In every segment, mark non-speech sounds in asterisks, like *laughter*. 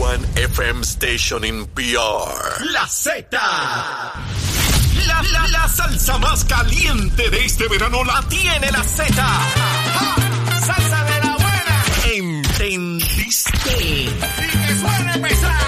one FM station in PR. La Z. La, la, la salsa más caliente de este verano la tiene la Z. Salsa de la buena. ¿Entendiste? Y que suene pesado.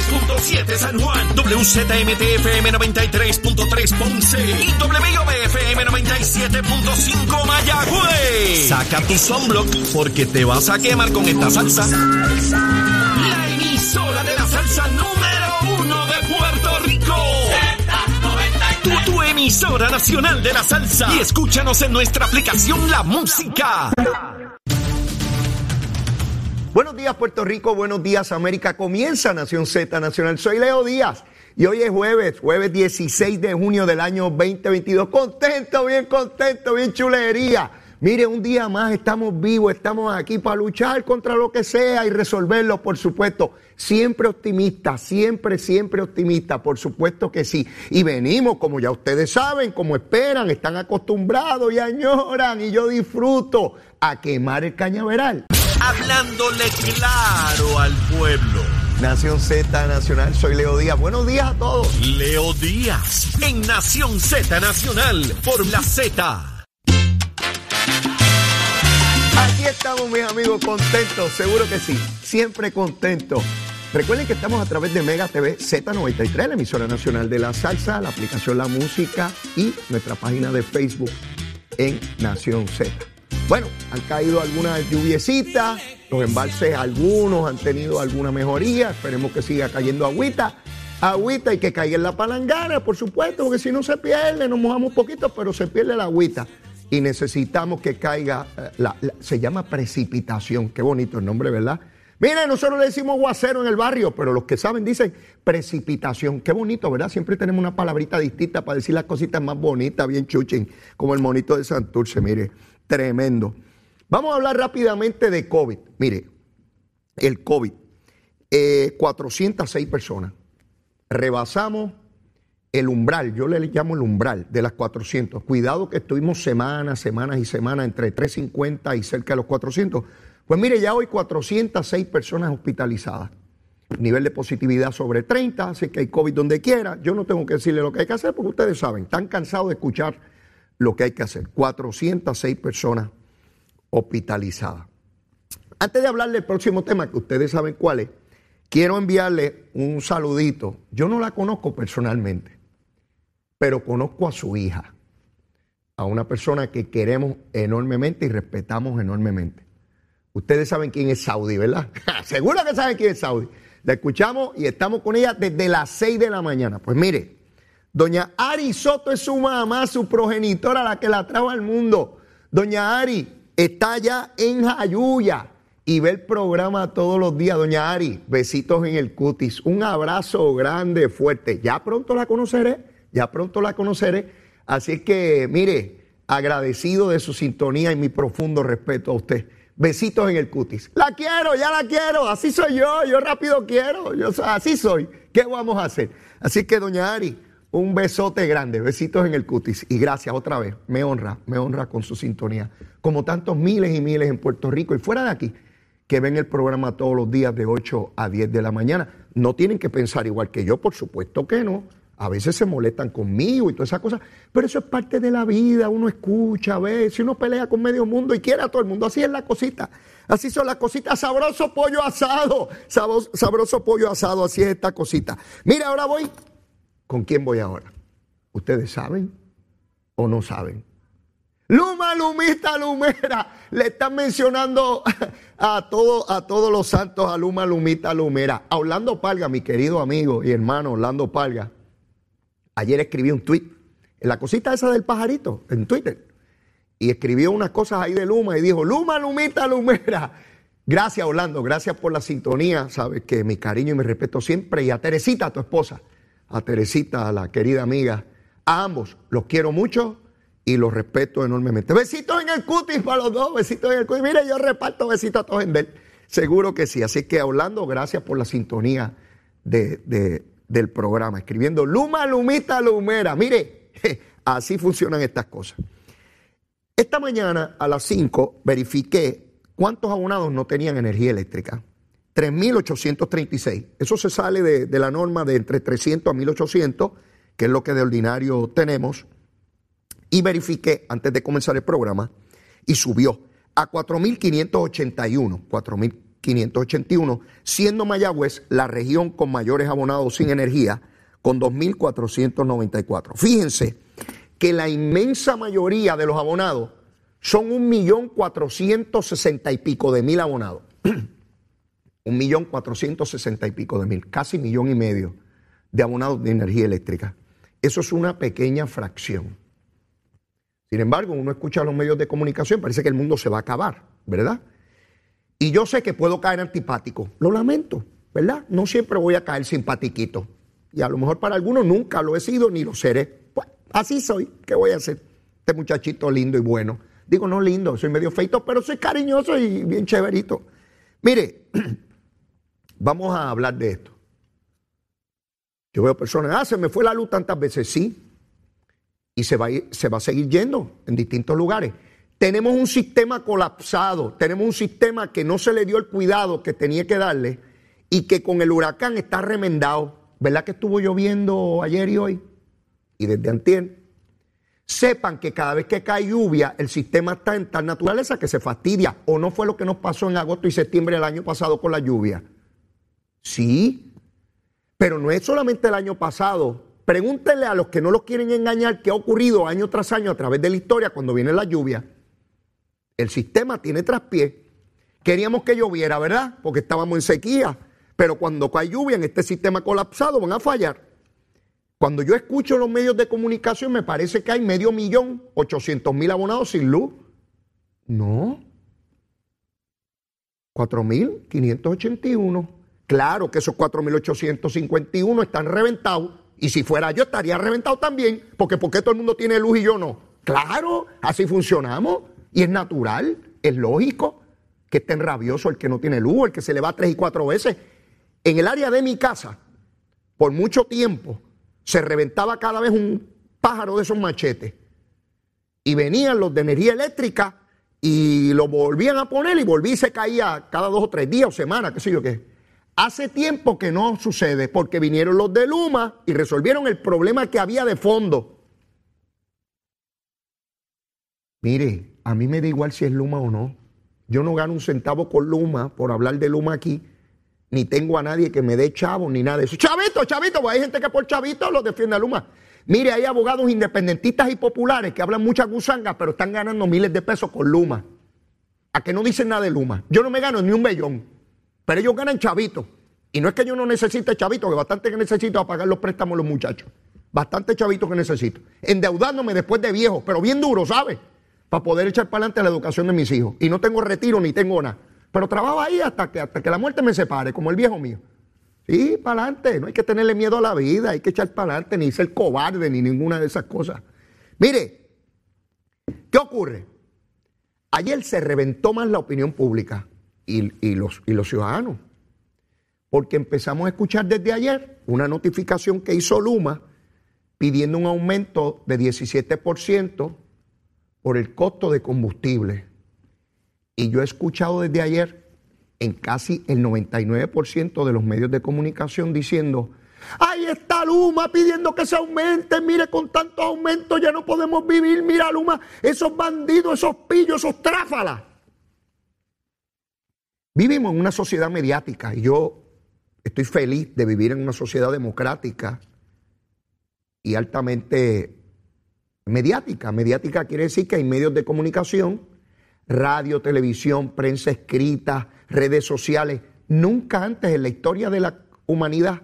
93.7 San Juan. WZMTFM 93.3 Ponce. Y WIOBFM 97.5 Mayagüez. Saca tu sunblock porque te vas a quemar con esta salsa. La emisora de la salsa número uno de Puerto Rico. Tu, tu emisora nacional de la salsa. Y escúchanos en nuestra aplicación La Música. Buenos días Puerto Rico, buenos días América. Comienza Nación Z Nacional. Soy Leo Díaz y hoy es jueves, jueves 16 de junio del año 2022. Contento, bien contento, bien chulería. Mire, un día más estamos vivos, estamos aquí para luchar contra lo que sea y resolverlo, por supuesto. Siempre optimista, siempre, siempre optimista, por supuesto que sí. Y venimos, como ya ustedes saben, como esperan, están acostumbrados y añoran y yo disfruto a quemar el cañaveral. Hablándole claro al pueblo. Nación Z Nacional, soy Leo Díaz. Buenos días a todos. Leo Díaz en Nación Z Nacional por la Z. Aquí estamos, mis amigos, contentos, seguro que sí, siempre contentos. Recuerden que estamos a través de Mega TV Z93, la emisora nacional de la salsa, la aplicación La Música y nuestra página de Facebook en Nación Z. Bueno, han caído algunas lluviecitas, los embalses algunos han tenido alguna mejoría, esperemos que siga cayendo agüita. Agüita y que caiga en la palangana, por supuesto, porque si no se pierde, nos mojamos poquito, pero se pierde la agüita. Y necesitamos que caiga, eh, la- se llama precipitación, qué bonito el nombre, ¿verdad? Mire, nosotros le decimos guacero en el barrio, pero los que saben dicen precipitación. Qué bonito, ¿verdad? Siempre tenemos una palabrita distinta para decir las cositas más bonitas, bien chuchen, como el monito de Santurce, mire, tremendo. Vamos a hablar rápidamente de COVID. Mire, el COVID, eh, 406 personas. Rebasamos el umbral, yo le llamo el umbral de las 400. Cuidado que estuvimos semanas, semanas y semanas entre 350 y cerca de los 400. Pues mire, ya hoy 406 personas hospitalizadas. Nivel de positividad sobre 30, así que hay COVID donde quiera. Yo no tengo que decirle lo que hay que hacer porque ustedes saben, están cansados de escuchar lo que hay que hacer. 406 personas hospitalizadas. Antes de hablar del próximo tema, que ustedes saben cuál es, quiero enviarle un saludito. Yo no la conozco personalmente, pero conozco a su hija, a una persona que queremos enormemente y respetamos enormemente. Ustedes saben quién es Saudi, ¿verdad? *laughs* Seguro que saben quién es Saudi. La escuchamos y estamos con ella desde las 6 de la mañana. Pues mire, doña Ari Soto es su mamá, su progenitora, la que la trajo al mundo. Doña Ari está allá en Jayuya y ve el programa todos los días. Doña Ari, besitos en el cutis. Un abrazo grande, fuerte. Ya pronto la conoceré, ya pronto la conoceré. Así que, mire, agradecido de su sintonía y mi profundo respeto a usted. Besitos en el cutis. La quiero, ya la quiero. Así soy yo. Yo rápido quiero. Yo así soy. ¿Qué vamos a hacer? Así que, doña Ari, un besote grande. Besitos en el cutis. Y gracias otra vez. Me honra, me honra con su sintonía. Como tantos miles y miles en Puerto Rico y fuera de aquí que ven el programa todos los días de 8 a 10 de la mañana. No tienen que pensar igual que yo, por supuesto que no. A veces se molestan conmigo y todas esas cosas, pero eso es parte de la vida, uno escucha, ve, si uno pelea con medio mundo y quiere a todo el mundo, así es la cosita, así son las cositas, sabroso pollo asado, sabroso pollo asado, así es esta cosita. Mira, ahora voy, ¿con quién voy ahora? ¿Ustedes saben o no saben? Luma, Lumita, Lumera. Le están mencionando *laughs* a, todo, a todos los santos, a Luma, Lumita, Lumera. A Orlando Palga, mi querido amigo y hermano Orlando Palga. Ayer escribí un tweet en la cosita esa del pajarito, en Twitter. Y escribió unas cosas ahí de Luma y dijo, Luma, Lumita, Lumera. Gracias, Orlando, gracias por la sintonía. Sabes que mi cariño y mi respeto siempre. Y a Teresita, tu esposa. A Teresita, a la querida amiga. A ambos, los quiero mucho y los respeto enormemente. Besitos en el cutis para los dos, besitos en el cutis. Mire, yo reparto besitos a todos en él. Seguro que sí. Así que, Orlando, gracias por la sintonía de, de- del programa. Escribiendo Luma, Lumita, Lumera. Mire, *laughs* así funcionan estas cosas. Esta mañana a las 5 verifiqué cuántos abonados no tenían energía eléctrica. 3.836. Eso se sale de, la norma de entre 300 a 1.800, que es lo que de ordinario tenemos. Y verifiqué antes de comenzar el programa y subió a 4.581. 4.581, siendo Mayagüez la región con mayores abonados sin energía, con 2.494. Fíjense que la inmensa mayoría de los abonados son 1.460 y pico de mil abonados. *clears throat* un millón cuatrocientos sesenta y pico de mil, casi millón y medio de abonados de energía eléctrica. Eso es una pequeña fracción. Sin embargo, uno escucha los medios de comunicación, parece que el mundo se va a acabar, ¿verdad? Y yo sé que puedo caer antipático, lo lamento, ¿verdad? No siempre voy a caer simpatiquito. Y a lo mejor para algunos nunca lo he sido ni lo seré. Pues así soy, ¿qué voy a hacer? Este muchachito lindo y bueno. Digo, no lindo, soy medio feito, pero soy cariñoso y bien chéverito. Mire, *clears throat* Vamos a hablar de esto. Yo veo personas, ah, se me fue la luz tantas veces, sí. Y se va, a se va a seguir yendo en distintos lugares. Tenemos un sistema colapsado, tenemos un sistema que no se le dio el cuidado que tenía que darle y que con el huracán está remendado. ¿Verdad que estuvo lloviendo ayer y hoy? Y desde antier. Sepan que cada vez que cae lluvia, el sistema está en tal naturaleza que se fastidia. ¿O no fue lo que nos pasó en agosto y septiembre del año pasado con la lluvia? Sí, pero no es solamente el año pasado. Pregúntenle a los que no los quieren engañar qué ha ocurrido año tras año a través de la historia cuando viene la lluvia. El sistema tiene traspié. Queríamos que lloviera, ¿verdad? Porque estábamos en sequía. Pero cuando cae lluvia en este sistema colapsado van a fallar. Cuando yo escucho los medios de comunicación me parece que hay medio millón, ochocientos mil abonados sin luz. No. 4.581. Claro que esos 4.851 están reventados. Y si fuera yo, estaría reventado también. Porque ¿por qué todo el mundo tiene luz y yo no? Claro, así funcionamos. Y es natural, es lógico que estén rabioso el que no tiene luz, el que se le va tres y cuatro veces. En el área de mi casa, por mucho tiempo, se reventaba cada vez un pájaro de esos machetes. Y venían los de energía eléctrica y lo volvían a poner y volví y se caía cada dos o tres días o semanas, qué sé yo qué. Hace tiempo que no sucede porque vinieron los de Luma y resolvieron el problema que había de fondo. Mire, a mí me da igual si es Luma o no. Yo no gano un centavo con Luma por hablar de Luma aquí, ni tengo a nadie que me dé chavo ni nada de eso. Chavito, chavito, pues hay gente que por chavito lo defiende a Luma. Mire, hay abogados independentistas y populares que hablan mucha gusanga, pero están ganando miles de pesos con Luma. A que no dicen nada de Luma. Yo no me gano ni un bellón. Pero ellos ganan chavitos. Y no es que yo no necesite chavitos, que bastante que necesito a pagar los préstamos los muchachos. Bastante chavitos que necesito. Endeudándome después de viejo, pero bien duro, ¿sabes? Para poder echar para adelante la educación de mis hijos. Y no tengo retiro ni tengo nada. Pero trabajo ahí hasta que, hasta que la muerte me separe, como el viejo mío. Sí, para adelante. No hay que tenerle miedo a la vida, hay que echar para adelante, ni ser cobarde, ni ninguna de esas cosas. Mire, ¿qué ocurre? Ayer se reventó más la opinión pública y, los, y los ciudadanos. Porque empezamos a escuchar desde ayer una notificación que hizo Luma pidiendo un aumento de 17% por el costo de combustible. Y yo he escuchado desde ayer en casi el 99% de los medios de comunicación diciendo, ahí está Luma pidiendo que se aumente, mire, con tanto aumento ya no podemos vivir, mira Luma, esos bandidos, esos pillos, esos tráfalas. Vivimos en una sociedad mediática y yo estoy feliz de vivir en una sociedad democrática y altamente mediática. Mediática quiere decir que hay medios de comunicación, radio, televisión, prensa escrita, redes sociales. Nunca antes en la historia de la humanidad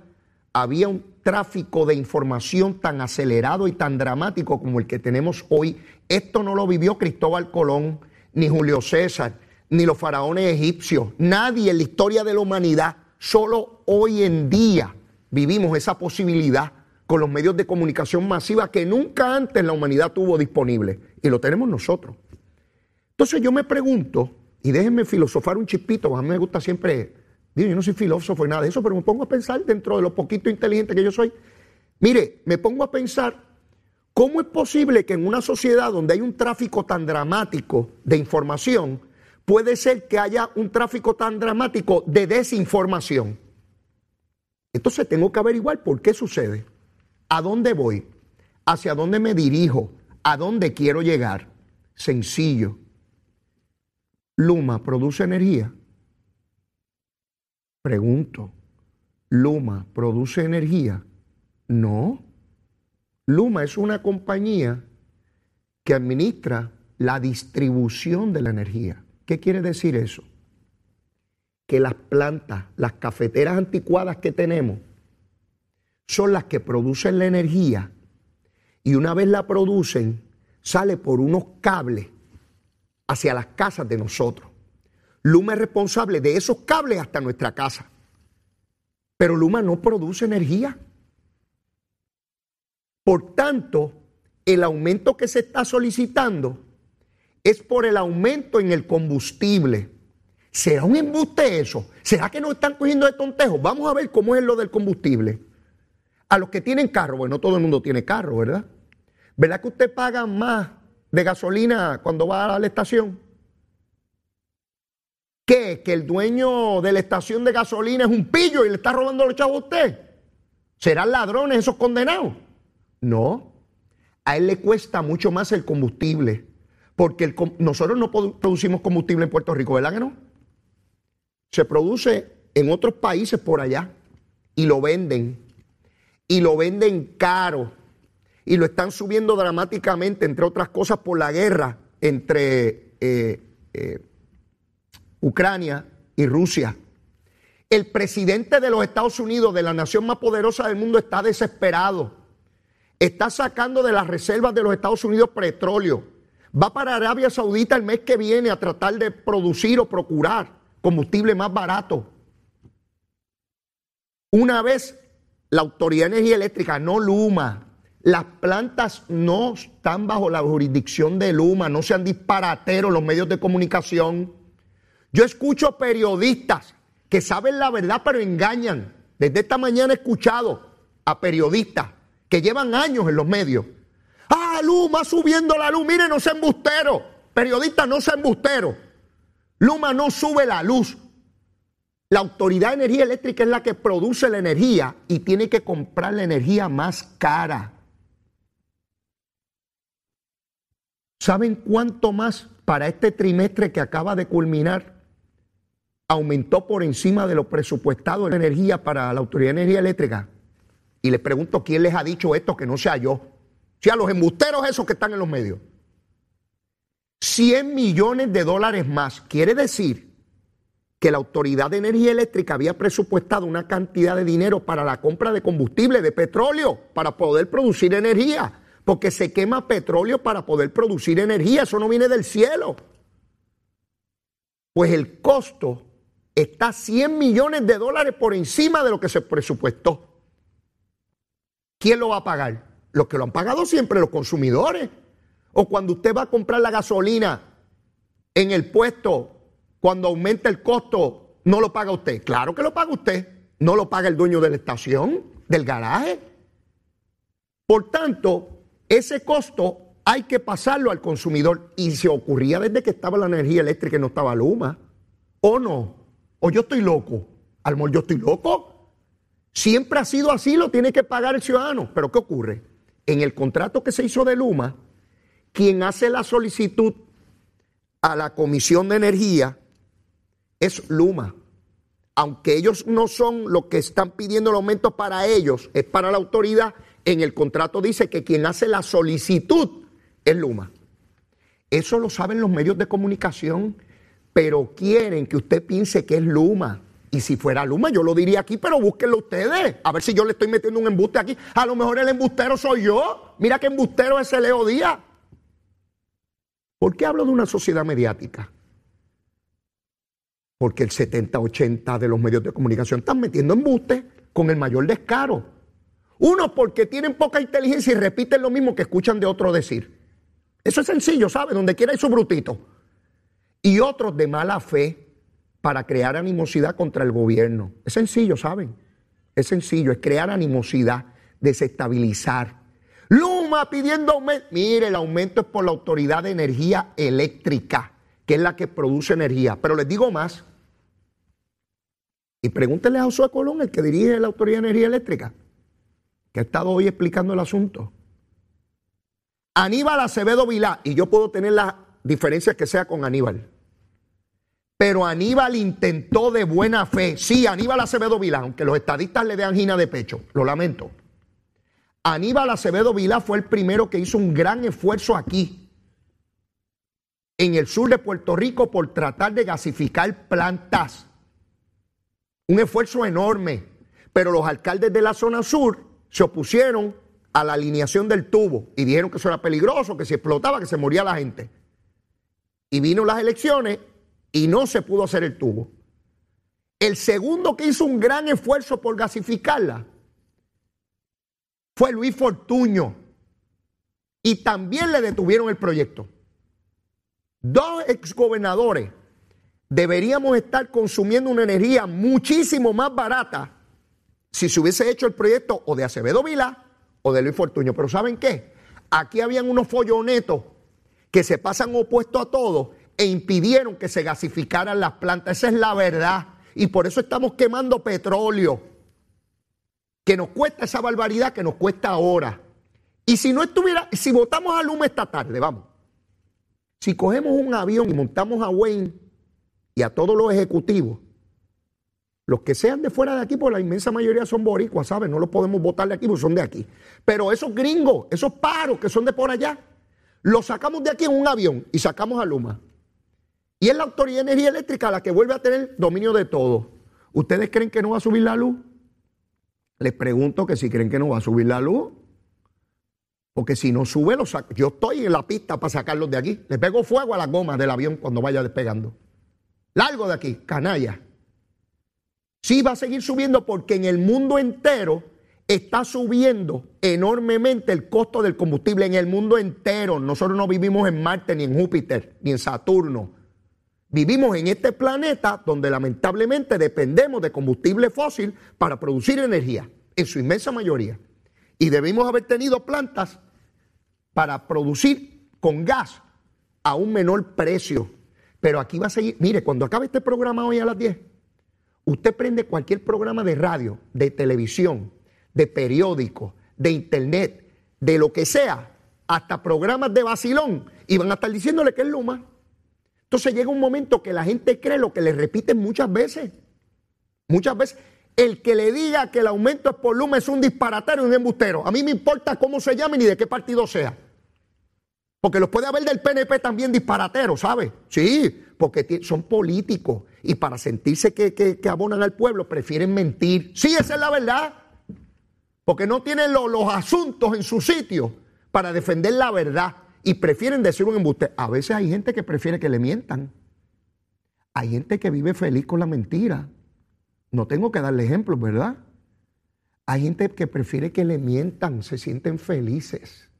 había un tráfico de información tan acelerado y tan dramático como el que tenemos hoy. Esto no lo vivió Cristóbal Colón ni Julio César ni los faraones egipcios, nadie en la historia de la humanidad, solo hoy en día vivimos esa posibilidad con los medios de comunicación masiva que nunca antes la humanidad tuvo disponible y lo tenemos nosotros. Entonces yo me pregunto, y déjenme filosofar un chispito, a mí me gusta siempre, digo, yo no soy filósofo y nada de eso, pero me pongo a pensar dentro de lo poquito inteligente que yo soy. Mire, me pongo a pensar cómo es posible que en una sociedad donde hay un tráfico tan dramático de información, puede ser que haya un tráfico tan dramático de desinformación. Entonces tengo que averiguar por qué sucede, a dónde voy, hacia dónde me dirijo, a dónde quiero llegar. Sencillo. Luma produce energía. Pregunto, ¿Luma produce energía? No. Luma es una compañía que administra la distribución de la energía. ¿Qué quiere decir eso? Que las plantas, las cafeteras anticuadas que tenemos, son las que producen la energía y una vez la producen, sale por unos cables hacia las casas de nosotros. Luma es responsable de esos cables hasta nuestra casa. Pero Luma no produce energía. Por tanto, el aumento que se está solicitando es por el aumento en el combustible. ¿Será un embuste eso? ¿Será que nos están cogiendo de tontejo? Vamos a ver cómo es lo del combustible. A los que tienen carro, bueno, todo el mundo tiene carro, ¿verdad? ¿Verdad que usted paga más de gasolina cuando va a la estación? ¿Qué? ¿Que el dueño de la estación de gasolina es un pillo y le está robando los chavos a usted? ¿Serán ladrones esos condenados? No. A él le cuesta mucho más el combustible. Porque nosotros no producimos combustible en Puerto Rico, ¿verdad que no? Se produce en otros países por allá y lo venden. Y lo venden caro. Y lo están subiendo dramáticamente, entre otras cosas, por la guerra entre eh, eh, Ucrania y Rusia. El presidente de los Estados Unidos, de la nación más poderosa del mundo, está desesperado. Está sacando de las reservas de los Estados Unidos petróleo. Va para Arabia Saudita el mes que viene a tratar de producir o procurar combustible más barato. Una vez la Autoridad de Energía Eléctrica, no Luma, las plantas no están bajo la jurisdicción de Luma, no sean disparateros los medios de comunicación. Yo escucho periodistas que saben la verdad pero engañan. Desde esta mañana he escuchado a periodistas que llevan años en los medios. Ah, Luma subiendo la luz. Mire, no sea embustero. Periodista, no sea embustero. Luma no sube la luz. La Autoridad de Energía Eléctrica es la que produce la energía y tiene que comprar la energía más cara. ¿Saben cuánto más para este trimestre que acaba de culminar aumentó por encima de lo presupuestado en energía para la Autoridad de Energía Eléctrica. Y les pregunto quién les ha dicho esto que no sea yo. Si a los embusteros esos que están en los medios. 100 millones de dólares más. Quiere decir que la Autoridad de Energía Eléctrica había presupuestado una cantidad de dinero para la compra de combustible, de petróleo, para poder producir energía. Porque se quema petróleo para poder producir energía. Eso no viene del cielo. Pues el costo está 100 millones de dólares por encima de lo que se presupuestó. ¿Quién lo va a pagar? Los que lo han pagado siempre, los consumidores. O cuando usted va a comprar la gasolina en el puesto, cuando aumenta el costo, no lo paga usted. Claro que lo paga usted. No lo paga el dueño de la estación, del garaje. Por tanto, ese costo hay que pasarlo al consumidor. Y se ocurría desde que estaba la energía eléctrica y no estaba Luma. ¿O no? o yo estoy loco. Al yo estoy loco. Siempre ha sido así, lo tiene que pagar el ciudadano. Pero ¿qué ocurre? En el contrato que se hizo de Luma, quien hace la solicitud a la Comisión de Energía es Luma. Aunque ellos no son los que están pidiendo el aumento para ellos, es para la autoridad, en el contrato dice que quien hace la solicitud es Luma. Eso lo saben los medios de comunicación pero quieren que usted piense que es Luma. Y si fuera Luma, yo lo diría aquí, pero búsquenlo ustedes. A ver si yo le estoy metiendo un embuste aquí. A lo mejor el embustero soy yo. Mira qué embustero es Leo Díaz. ¿Por qué hablo de una sociedad mediática? Porque el 70-80 de los medios de comunicación están metiendo embuste con el mayor descaro. Uno, porque tienen poca inteligencia y repiten lo mismo que escuchan de otro decir. Eso es sencillo, ¿sabe? Donde quiera hay su brutito y otros de mala fe para crear animosidad contra el gobierno. Es sencillo, ¿saben? Es sencillo, es crear animosidad, desestabilizar. Luma pidiendo aumento. Mire, el aumento es por la Autoridad de Energía Eléctrica, que es la que produce energía. Pero les digo más. Y pregúntenle a Josué Colón, el que dirige la Autoridad de Energía Eléctrica, que ha estado hoy explicando el asunto. Aníbal Acevedo Vilá, y yo puedo tener las diferencias que sea con Aníbal. Pero Aníbal intentó de buena fe. Sí, Aníbal Acevedo Vilá, aunque los estadistas le den angina de pecho, lo lamento. Aníbal Acevedo Vilá fue el primero que hizo un gran esfuerzo aquí, en el sur de Puerto Rico, por tratar de gasificar plantas. Un esfuerzo enorme. Pero los alcaldes de la zona sur se opusieron a la alineación del tubo y dijeron que eso era peligroso, que si explotaba, que se moría la gente. Y vino las elecciones y no se pudo hacer el tubo. El segundo que hizo un gran esfuerzo por gasificarla fue Luis Fortuño. Y también le detuvieron el proyecto. Dos exgobernadores deberíamos estar consumiendo una energía muchísimo más barata si se hubiese hecho el proyecto o de Acevedo Vila o de Luis Fortuño. Pero ¿saben qué? Aquí habían unos follonetos que se pasan opuestos a todo e impidieron que se gasificaran las plantas. Esa es la verdad. Y por eso estamos quemando petróleo. Que nos cuesta esa barbaridad que nos cuesta ahora. Y si no estuviera, si votamos a Luma esta tarde, vamos. Si cogemos un avión y montamos a Wayne y a todos los ejecutivos, los que sean de fuera de aquí, pues la inmensa mayoría son boricuas, ¿saben? No los podemos votar de aquí porque son de aquí. Pero esos gringos, esos paros que son de por allá, los sacamos de aquí en un avión y sacamos a Luma. Y es la Autoridad de Energía Eléctrica la que vuelve a tener dominio de todo. ¿Ustedes creen que no va a subir la luz? Les pregunto que si creen que no va a subir la luz. Porque si no sube, los yo estoy en la pista para sacarlos de aquí. Le pego fuego a las gomas del avión cuando vaya despegando. Largo de aquí, canalla. Sí va a seguir subiendo porque en el mundo entero está subiendo enormemente el costo del combustible en el mundo entero. Nosotros no vivimos en Marte, ni en Júpiter, ni en Saturno. Vivimos en este planeta donde lamentablemente dependemos de combustible fósil para producir energía, en su inmensa mayoría. Y debimos haber tenido plantas para producir con gas a un menor precio. Pero aquí va a seguir, mire, cuando acabe este programa hoy a las 10, Usted prende cualquier programa de radio, de televisión, de periódico, de internet, de lo que sea, hasta programas de vacilón, y van a estar diciéndole que es Luma. Entonces llega un momento que la gente cree lo que le repiten muchas veces. Muchas veces. El que le diga que el aumento es por Luma es un disparatero y un embustero. A mí me importa cómo se llame ni de qué partido sea. Porque los puede haber del PNP también disparateros, ¿sabe? Sí, porque son políticos y para sentirse que, abonan al pueblo prefieren mentir. Sí, esa es la verdad. Porque no tienen los asuntos en su sitio para defender la verdad y prefieren decir un embuste. A veces hay gente que prefiere que le mientan. Hay gente que vive feliz con la mentira. No tengo que darle ejemplos, ¿verdad? Hay gente que prefiere que le mientan, se sienten felices.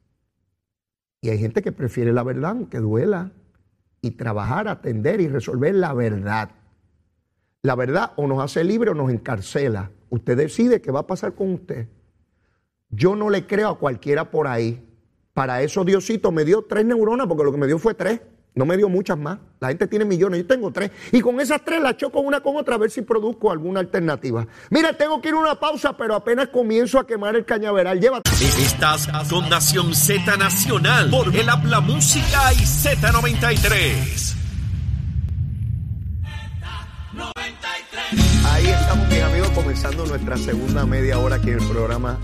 Y hay gente que prefiere la verdad, aunque duela, y trabajar, atender y resolver la verdad. La verdad o nos hace libre o nos encarcela. Usted decide qué va a pasar con usted. Yo no le creo a cualquiera por ahí. Para eso Diosito me dio tres neuronas, porque lo que me dio fue tres. No me dio muchas más. La gente tiene millones, yo tengo tres. Y con esas tres las choco una con otra a ver si produzco alguna alternativa. Mira, tengo que ir a una pausa, pero apenas comienzo a quemar el cañaveral. Llévate. Estás con Nación Z Nacional por el Habla Música y Z93. Ahí estamos, mis amigos, comenzando nuestra segunda media hora aquí en el programa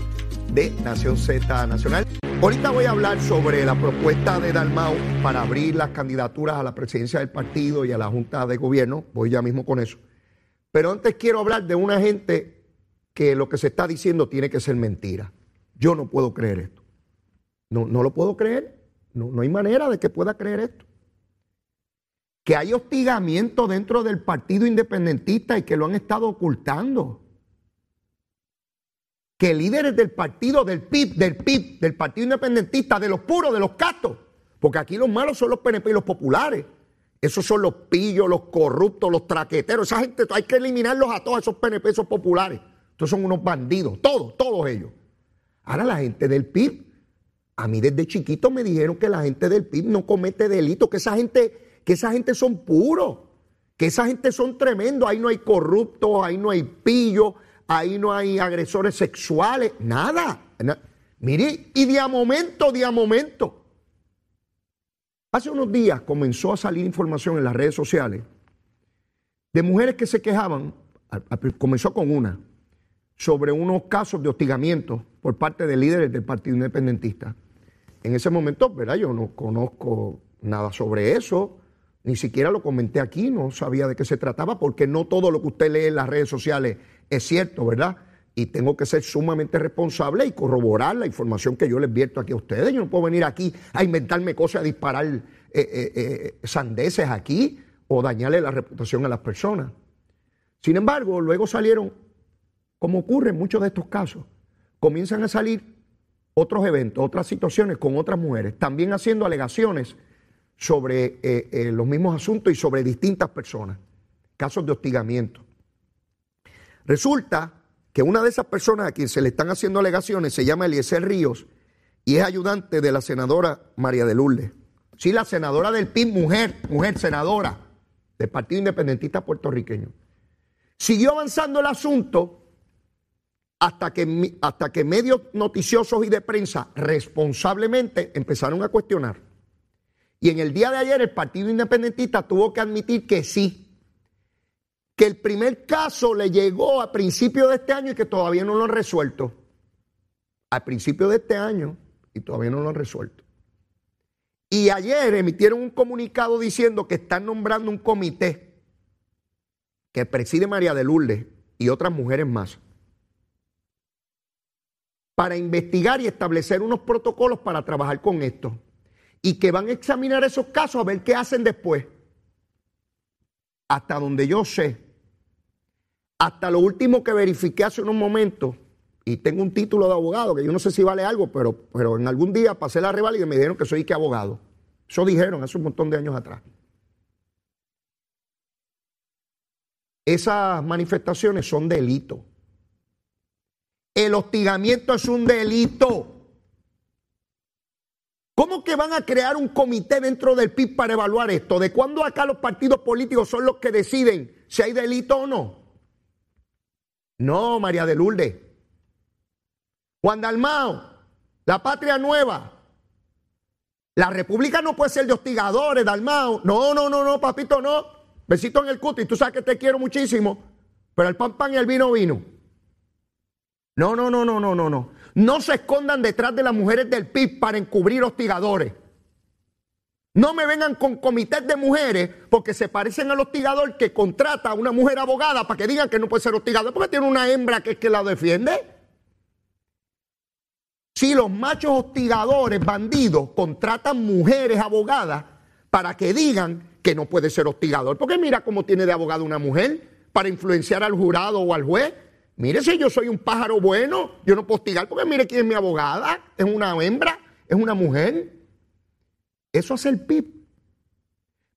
de Nación Z Nacional. Ahorita voy a hablar sobre la propuesta de Dalmau para abrir las candidaturas a la presidencia del partido y a la Junta de Gobierno. Voy ya mismo con eso. Pero antes quiero hablar de una gente que lo que se está diciendo tiene que ser mentira. Yo no puedo creer esto. No, no lo puedo creer. No, no hay manera de que pueda creer esto. Que hay hostigamiento dentro del partido independentista y que lo han estado ocultando que líderes del partido, del PIB, del PIB, del Partido Independentista, de los puros, de los castos, porque aquí los malos son los PNP los populares. Esos son los pillos, los corruptos, los traqueteros. Esa gente hay que eliminarlos a todos esos PNP, esos populares. Estos son unos bandidos, todos, todos ellos. Ahora la gente del PIB, a mí desde chiquito me dijeron que la gente del PIB no comete delitos, que esa gente que esa gente son puros, que esa gente son tremendos, ahí no hay corruptos, ahí no hay pillos, ahí no hay agresores sexuales, nada. Mire, y de a momento, de a momento. Hace unos días comenzó a salir información en las redes sociales de mujeres que se quejaban, comenzó con una, sobre unos casos de hostigamiento por parte de líderes del Partido Independentista. En ese momento, ¿verdad? Yo no conozco nada sobre eso, ni siquiera lo comenté aquí, no sabía de qué se trataba, porque no todo lo que usted lee en las redes sociales es cierto, ¿verdad? Y tengo que ser sumamente responsable y corroborar la información que yo les vierto aquí a ustedes. Yo no puedo venir aquí a inventarme cosas, a disparar eh, eh, eh, sandeces aquí o dañarle la reputación a las personas. Sin embargo, luego salieron, como ocurre en muchos de estos casos, comienzan a salir otros eventos, otras situaciones con otras mujeres, también haciendo alegaciones sobre los mismos asuntos y sobre distintas personas, casos de hostigamiento. Resulta que una de esas personas a quien se le están haciendo alegaciones se llama Eliezer Ríos y es ayudante de la senadora María de Lourdes. Sí, la senadora del PIB, mujer, mujer senadora del Partido Independentista Puertorriqueño. Siguió avanzando el asunto hasta que, hasta que medios noticiosos y de prensa responsablemente empezaron a cuestionar. Y en el día de ayer el Partido Independentista tuvo que admitir que sí, que el primer caso le llegó a principio de este año y que todavía no lo han resuelto. A principio de este año y todavía no lo han resuelto. Y ayer emitieron un comunicado diciendo que están nombrando un comité que preside María de Lourdes y otras mujeres más para investigar y establecer unos protocolos para trabajar con esto. Y que van a examinar esos casos a ver qué hacen después. Hasta donde yo sé, hasta lo último que verifiqué hace unos momentos, y tengo un título de abogado, que yo no sé si vale algo, pero, pero en algún día pasé la rival y me dijeron que soy que abogado. Eso dijeron hace un montón de años atrás. Esas manifestaciones son delitos. El hostigamiento es un delito. ¿Cómo que van a crear un comité dentro del PIB para evaluar esto? ¿De cuándo acá los partidos políticos son los que deciden si hay delito o no? No, María de Lourdes. Juan Dalmao, la patria nueva. La república no puede ser de hostigadores, Dalmao. No, no, no, no, papito, no. Besito en el cuti, tú sabes que te quiero muchísimo. Pero el pan, pan y el vino, vino. No, no, no, no, no, no, no. No se escondan detrás de las mujeres del PIB para encubrir hostigadores. No me vengan con comités de mujeres porque se parecen al hostigador que contrata a una mujer abogada para que digan que no puede ser hostigador porque tiene una hembra que es que la defiende. Si los machos hostigadores, bandidos, contratan mujeres abogadas para que digan que no puede ser hostigador, porque mira cómo tiene de abogado una mujer para influenciar al jurado o al juez. Mire si yo soy un pájaro bueno, yo no puedo hostigar porque mire quién es mi abogada, es una hembra, es una mujer. Eso hace el PIB.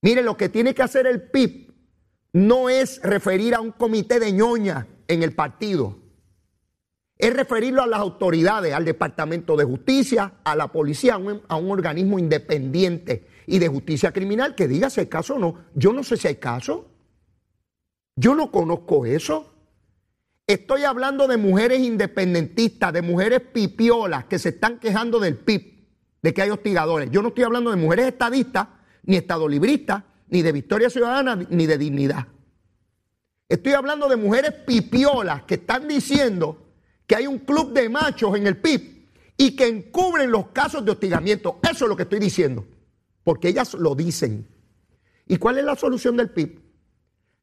Mire, lo que tiene que hacer el PIB no es referir a un comité de ñoña en el partido. Es referirlo a las autoridades, al Departamento de Justicia, a la policía, a un, a un organismo independiente y de justicia criminal que diga si hay caso o no. Yo no sé si hay caso. Yo no conozco eso. Estoy hablando de mujeres independentistas, de mujeres pipiolas que se están quejando del PIB de que hay hostigadores. Yo no estoy hablando de mujeres estadistas, ni estadolibristas, ni de victoria ciudadana, ni de dignidad. Estoy hablando de mujeres pipiolas que están diciendo que hay un club de machos en el PIB y que encubren los casos de hostigamiento. Eso es lo que estoy diciendo, porque ellas lo dicen. ¿Y cuál es la solución del PIB?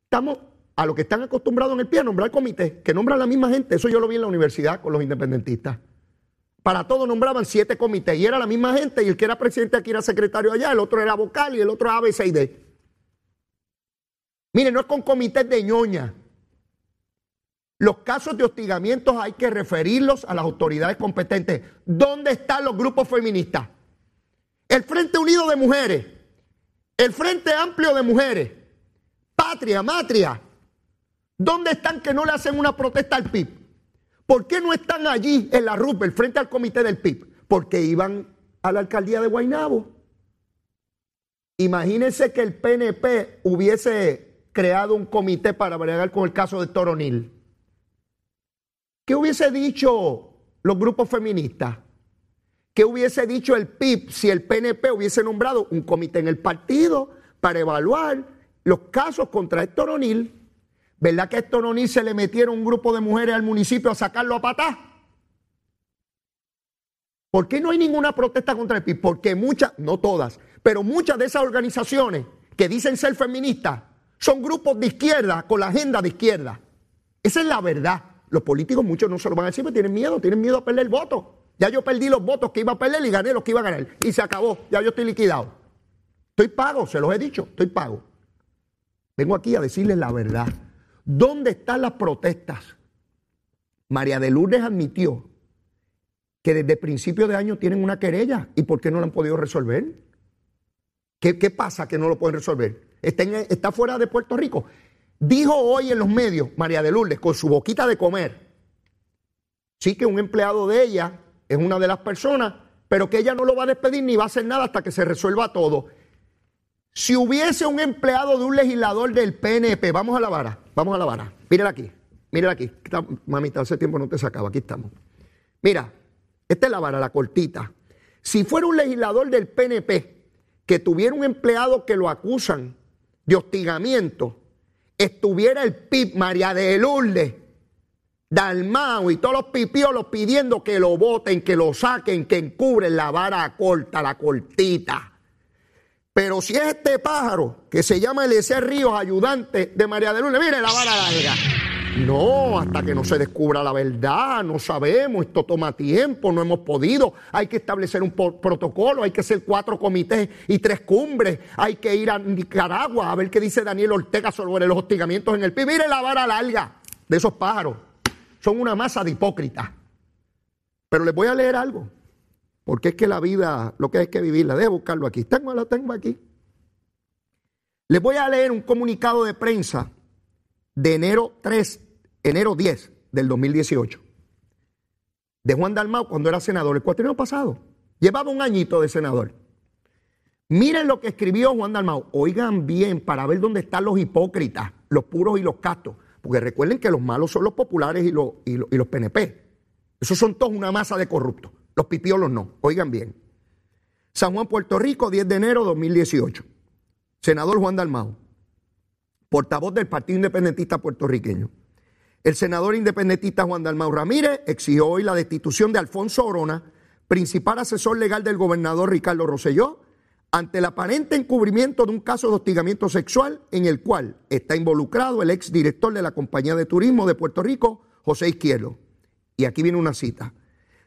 Estamos a lo que están acostumbrados en el PIB a nombrar comité, que nombra la misma gente. Eso yo lo vi en la universidad con los independentistas. Para todo nombraban siete comités y era la misma gente y el que era presidente aquí era secretario allá, el otro era vocal y el otro era D. Mire, no es con comités de ñoña. Los casos de hostigamientos hay que referirlos a las autoridades competentes. ¿Dónde están los grupos feministas? El Frente Unido de Mujeres, el Frente Amplio de Mujeres, Patria, Matria. ¿Dónde están que no le hacen una protesta al PIB? ¿Por qué no están allí en la RUPEL frente al comité del PIB? Porque iban a la alcaldía de Guaynabo. Imagínense que el PNP hubiese creado un comité para bregar con el caso de Toronil. ¿Qué hubiese dicho los grupos feministas? ¿Qué hubiese dicho el PIB si el PNP hubiese nombrado un comité en el partido para evaluar los casos contra Héctor? ¿Verdad que a Héctor O'Neill se le metieron un grupo de mujeres al municipio a sacarlo a patá? ¿Por qué no hay ninguna protesta contra el PIB? Porque muchas, no todas, pero muchas de esas organizaciones que dicen ser feministas son grupos de izquierda con la agenda de izquierda. Esa es la verdad. Los políticos muchos no se lo van a decir porque tienen miedo, tienen miedo a perder el voto. Ya yo perdí los votos que iba a perder y gané los que iba a ganar. Y se acabó, ya yo estoy liquidado. Estoy pago, se los he dicho, estoy pago. Vengo aquí a decirles la verdad. ¿Dónde están las protestas? María de Lourdes admitió que desde principio de año tienen una querella. ¿Y por qué no la han podido resolver? ¿Qué, pasa que no lo pueden resolver? Está, está fuera de Puerto Rico. Dijo hoy en los medios María de Lourdes, con su boquita de comer, sí que un empleado de ella es una de las personas, pero que ella no lo va a despedir ni va a hacer nada hasta que se resuelva todo. Si hubiese un empleado de un legislador del PNP, vamos a la vara, vamos a la vara, mírala aquí, mírala aquí, mamita, hace tiempo no te sacaba, aquí estamos. Mira, esta es la vara, la cortita. Si fuera un legislador del PNP que tuviera un empleado que lo acusan de hostigamiento, estuviera el PIB María de Lourdes, Dalmao y todos los pipiolos pidiendo que lo voten, que lo saquen, que encubren la vara corta, la cortita. Pero si es este pájaro que se llama Eliezer Ríos, ayudante de María de Lourdes, mire la vara larga. No, hasta que no se descubra la verdad, no sabemos, esto toma tiempo, no hemos podido, hay que establecer un protocolo, hay que hacer cuatro comités y tres cumbres, hay que ir a Nicaragua a ver qué dice Daniel Ortega sobre los hostigamientos en el PIB. Mire la vara larga de esos pájaros, son una masa de hipócritas. Pero les voy a leer algo, porque es que la vida, lo que hay que vivirla, debo buscarlo aquí, tengo, lo tengo aquí. Les voy a leer un comunicado de prensa de enero 3 enero 10 del 2018, de Juan Dalmau cuando era senador, el cuatrienio pasado. Llevaba un añito de senador. Miren lo que escribió Juan Dalmau. Oigan bien para ver dónde están los hipócritas, los puros y los castos. Porque recuerden que los malos son los populares y los, y los, y los PNP. Esos son todos una masa de corruptos. Los pipiolos no. Oigan bien. San Juan, Puerto Rico, 10 de enero de 2018. Senador Juan Dalmau, portavoz del Partido Independentista Puertorriqueño. El senador independentista Juan Dalmau Ramírez exigió hoy la destitución de Alfonso Orona, principal asesor legal del gobernador Ricardo Rosselló, ante el aparente encubrimiento de un caso de hostigamiento sexual en el cual está involucrado el exdirector de la Compañía de Turismo de Puerto Rico, José Izquierdo. Y aquí viene una cita.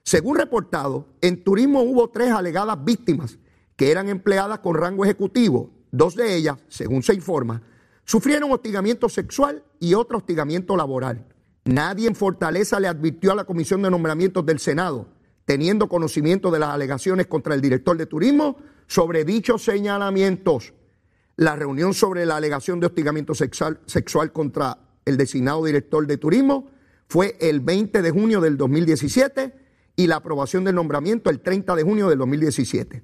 Según reportado, en turismo hubo tres alegadas víctimas que eran empleadas con rango ejecutivo. Dos de ellas, según se informa, Sufrieron hostigamiento sexual y otro hostigamiento laboral. Nadie en Fortaleza le advirtió a la Comisión de Nombramientos del Senado, teniendo conocimiento de las alegaciones contra el director de turismo sobre dichos señalamientos. La reunión sobre la alegación de hostigamiento sexual, contra el designado director de turismo fue el 20 de junio del 2017 y la aprobación del nombramiento el 30 de junio del 2017.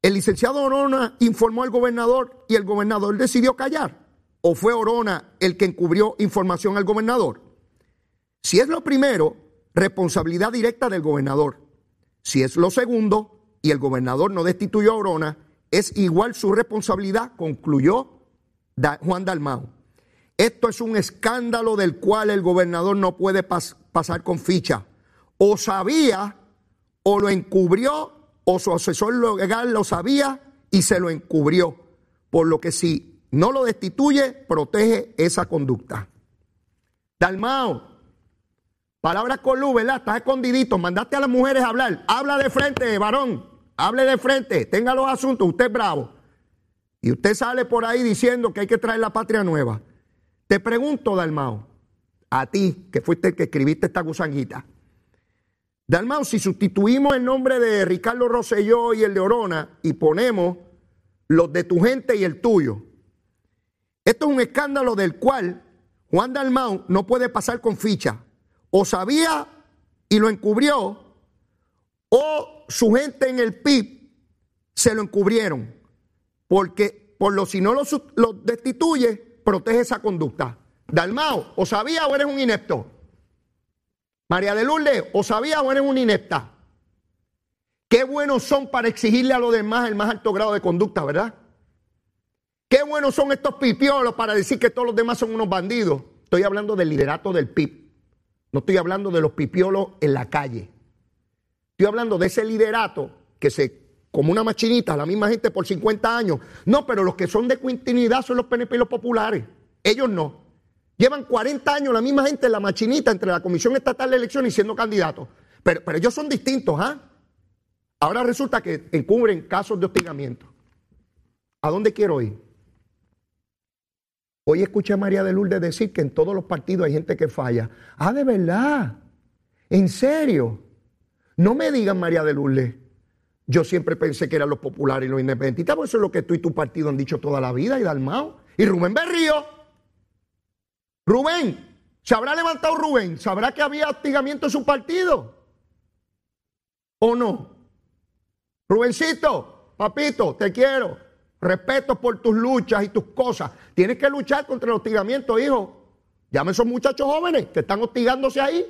El licenciado Orona informó al gobernador y el gobernador decidió callar. ¿O fue Orona el que encubrió información al gobernador? Si es lo primero, responsabilidad directa del gobernador. Si es lo segundo y el gobernador no destituyó a Orona, es igual su responsabilidad, concluyó Juan Dalmau. Esto es un escándalo del cual el gobernador no puede pasar con ficha. O sabía o lo encubrió o su asesor legal lo sabía y se lo encubrió. Por lo que si no lo destituye, protege esa conducta. Dalmao, palabras con luz, ¿verdad? Estás escondidito, mandaste a las mujeres a hablar. Habla de frente, varón, hable de frente, tenga los asuntos, usted es bravo. Y usted sale por ahí diciendo que hay que traer la patria nueva. Te pregunto, Dalmao, a ti, que fuiste el que escribiste esta gusanguita. Dalmau, si sustituimos el nombre de Ricardo Rosselló y el de Orona y ponemos los de tu gente y el tuyo, esto es un escándalo del cual Juan Dalmau no puede pasar con ficha. O sabía y lo encubrió, o su gente en el PIB se lo encubrieron. Porque por lo si no lo, lo destituye, protege esa conducta. Dalmao, ¿o sabía o eres un inepto? María de Lourdes, ¿o sabía o eres un inepta? Qué buenos son para exigirle a los demás el más alto grado de conducta, ¿verdad? Qué buenos son estos pipiolos para decir que todos los demás son unos bandidos. Estoy hablando del liderato del PIB. No estoy hablando de los pipiolos en la calle. Estoy hablando de ese liderato que se, como una machinita, la misma gente por 50 años. No, pero los que son de continuidad son los PNP populares. Ellos no. Llevan 40 años la misma gente en la machinita entre la Comisión Estatal de Elecciones y siendo candidatos. Pero, ellos son distintos, ¿ah? Ahora resulta que encubren casos de hostigamiento. ¿A dónde quiero ir? Hoy escuché a María de Lourdes decir que en todos los partidos hay gente que falla. Ah, de verdad. ¿En serio? No me digan María de Lourdes. Yo siempre pensé que eran los populares y los independentistas, porque eso es lo que tú y tu partido han dicho toda la vida, y Dalmao. Y Rubén Berrío. Rubén, ¿se habrá levantado Rubén? ¿Sabrá que había hostigamiento en su partido? ¿O no? Rubencito, papito, te quiero. Respeto por tus luchas y tus cosas. Tienes que luchar contra el hostigamiento, hijo. Llame a esos muchachos jóvenes que están hostigándose ahí.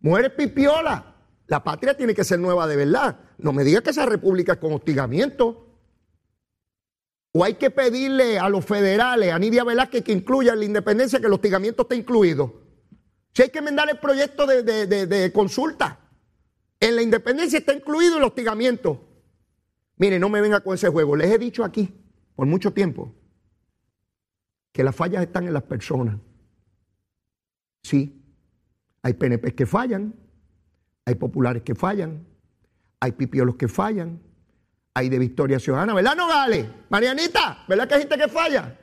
Mujeres pipiola. La patria tiene que ser nueva de verdad. No me digas que esa república es con hostigamiento. O hay que pedirle a los federales, a Nidia Velázquez, que incluya la independencia, que el hostigamiento esté incluido. Si hay que enmendar el proyecto de, de consulta, en la independencia está incluido el hostigamiento. Mire, no me venga con ese juego. Les he dicho aquí por mucho tiempo que las fallas están en las personas. Sí, hay PNP que fallan, hay populares que fallan, hay pipiolos que fallan, hay de Victoria Ciudadana, ¿verdad, Nogales? Marianita, ¿verdad que hay gente que falla?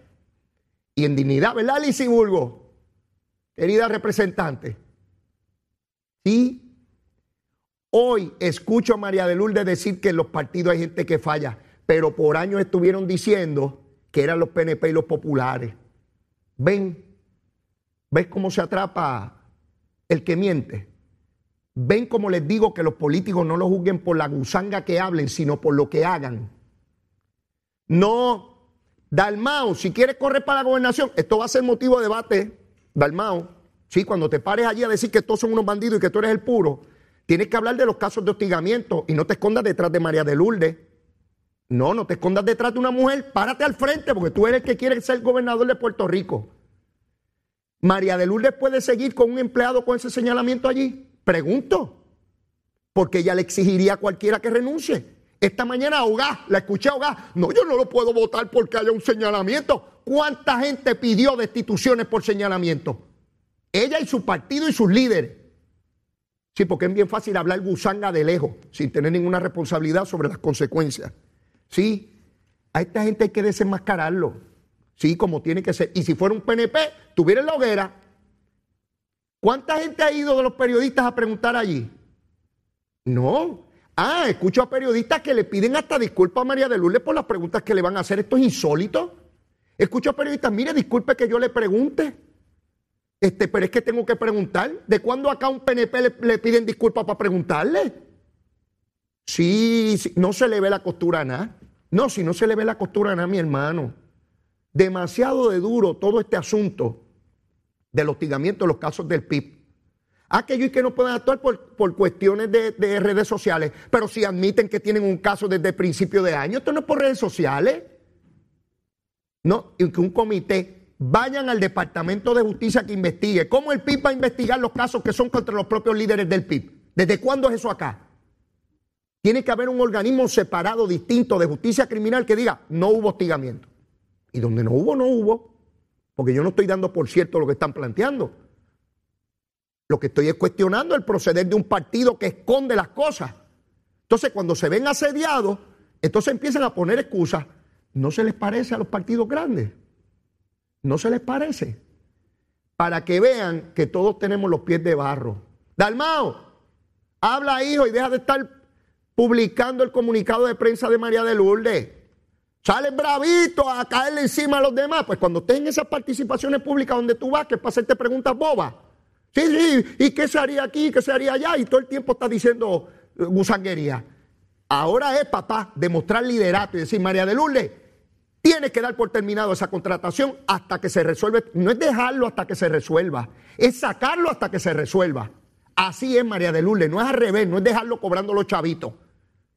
Y en dignidad, ¿verdad, Burgo? Querida representante. Sí, Hoy escucho a María de Lourdes decir que en los partidos hay gente que falla, pero por años estuvieron diciendo que eran los PNP y los populares. Ven, ¿ves cómo se atrapa el que miente? Ven como les digo que los políticos no lo juzguen por la gusanga que hablen, sino por lo que hagan. No, Dalmao, si quieres correr para la gobernación, esto va a ser motivo de debate, Dalmao. Sí, cuando te pares allí a decir que todos son unos bandidos y que tú eres el puro, Tienes que hablar de los casos de hostigamiento y no te escondas detrás de María de Lourdes. No, no te escondas detrás de una mujer. Párate al frente porque tú eres el que quiere ser gobernador de Puerto Rico. María de Lourdes puede seguir con un empleado con ese señalamiento allí. Pregunto. Porque ella le exigiría a cualquiera que renuncie. Esta mañana ahogar, la escuché ahogar. No, yo no lo puedo votar porque haya un señalamiento. ¿Cuánta gente pidió destituciones por señalamiento? Ella y su partido y sus líderes. Sí, porque es bien fácil hablar gusanga de lejos, sin tener ninguna responsabilidad sobre las consecuencias. Sí, a esta gente hay que desenmascararlo. Sí, como tiene que ser. Y si fuera un PNP, tuviera la hoguera. ¿Cuánta gente ha ido de los periodistas a preguntar allí? No. Ah, escucho a periodistas que le piden hasta disculpas a María de Lourdes por las preguntas que le van a hacer. Esto es insólito. Escucho a periodistas, mire, disculpe que yo le pregunte. Este, pero es que tengo que preguntar, ¿de cuándo acá un PNP le, piden disculpas para preguntarle? Sí, no se le ve la costura a nada. No, si no se le ve la costura a nada, mi hermano. Demasiado de duro todo este asunto del hostigamiento en los casos del PIB. Aquellos que no pueden actuar por, por cuestiones de, de, redes sociales, pero si admiten que tienen un caso desde el principio de año, esto no es por redes sociales. No, y que un comité vayan al Departamento de Justicia que investigue. ¿Cómo el PIB va a investigar los casos que son contra los propios líderes del PIB? ¿Desde cuándo es eso acá? Tiene que haber un organismo separado, distinto de justicia criminal que diga, no hubo hostigamiento. Y donde no hubo, no hubo. Porque yo no estoy dando por cierto lo que están planteando. Lo que estoy es cuestionando el proceder de un partido que esconde las cosas. Entonces, cuando se ven asediados, entonces empiezan a poner excusas. ¿No se les parece a los partidos grandes? ¿No se les parece? Para que vean que todos tenemos los pies de barro. Dalmao, habla hijo y deja de estar publicando el comunicado de prensa de María de Lourdes. Sale bravito a caerle encima a los demás. Pues cuando estés en esas participaciones públicas donde tú vas, que es para hacerte preguntas bobas. Sí, sí, ¿y qué se haría aquí? ¿Qué se haría allá? Y todo el tiempo está diciendo eh, gusanguería. Ahora es, papá, demostrar liderato y decir, María de Lourdes, Tiene que dar por terminado esa contratación hasta que se resuelva. No es dejarlo hasta que se resuelva, es sacarlo hasta que se resuelva. Así es María de Lourdes, no es al revés, no es dejarlo cobrando los chavitos.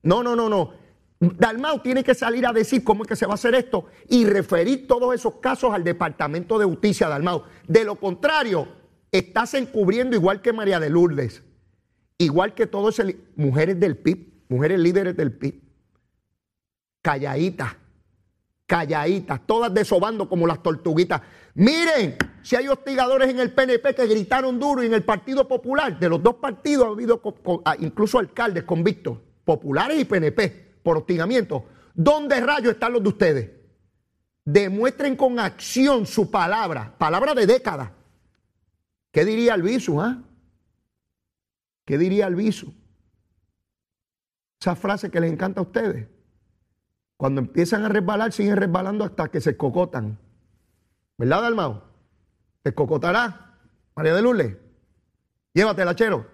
No, no, no, no. Dalmau tiene que salir a decir cómo es que se va a hacer esto y referir todos esos casos al Departamento de Justicia, Dalmau. De lo contrario, estás encubriendo igual que María de Lourdes, igual que todos esas mujeres del PIB, mujeres líderes del PIB, calladitas, calladitas, todas desobando como las tortuguitas. Miren, si hay hostigadores en el PNP que gritaron duro y en el Partido Popular, de los dos partidos ha habido ah, incluso alcaldes convictos, populares y PNP, por. ¿Dónde rayos están los de ustedes? Demuestren con acción su palabra, palabra de década. ¿Qué diría Albizu? Ah? ¿Qué diría Albizu? Esa frase que les encanta a ustedes. Cuando empiezan a resbalar, siguen resbalando hasta que se cocotan. ¿Verdad, Dalmao? ¿Te cocotará? María de Lourdes. Llévatela, chero.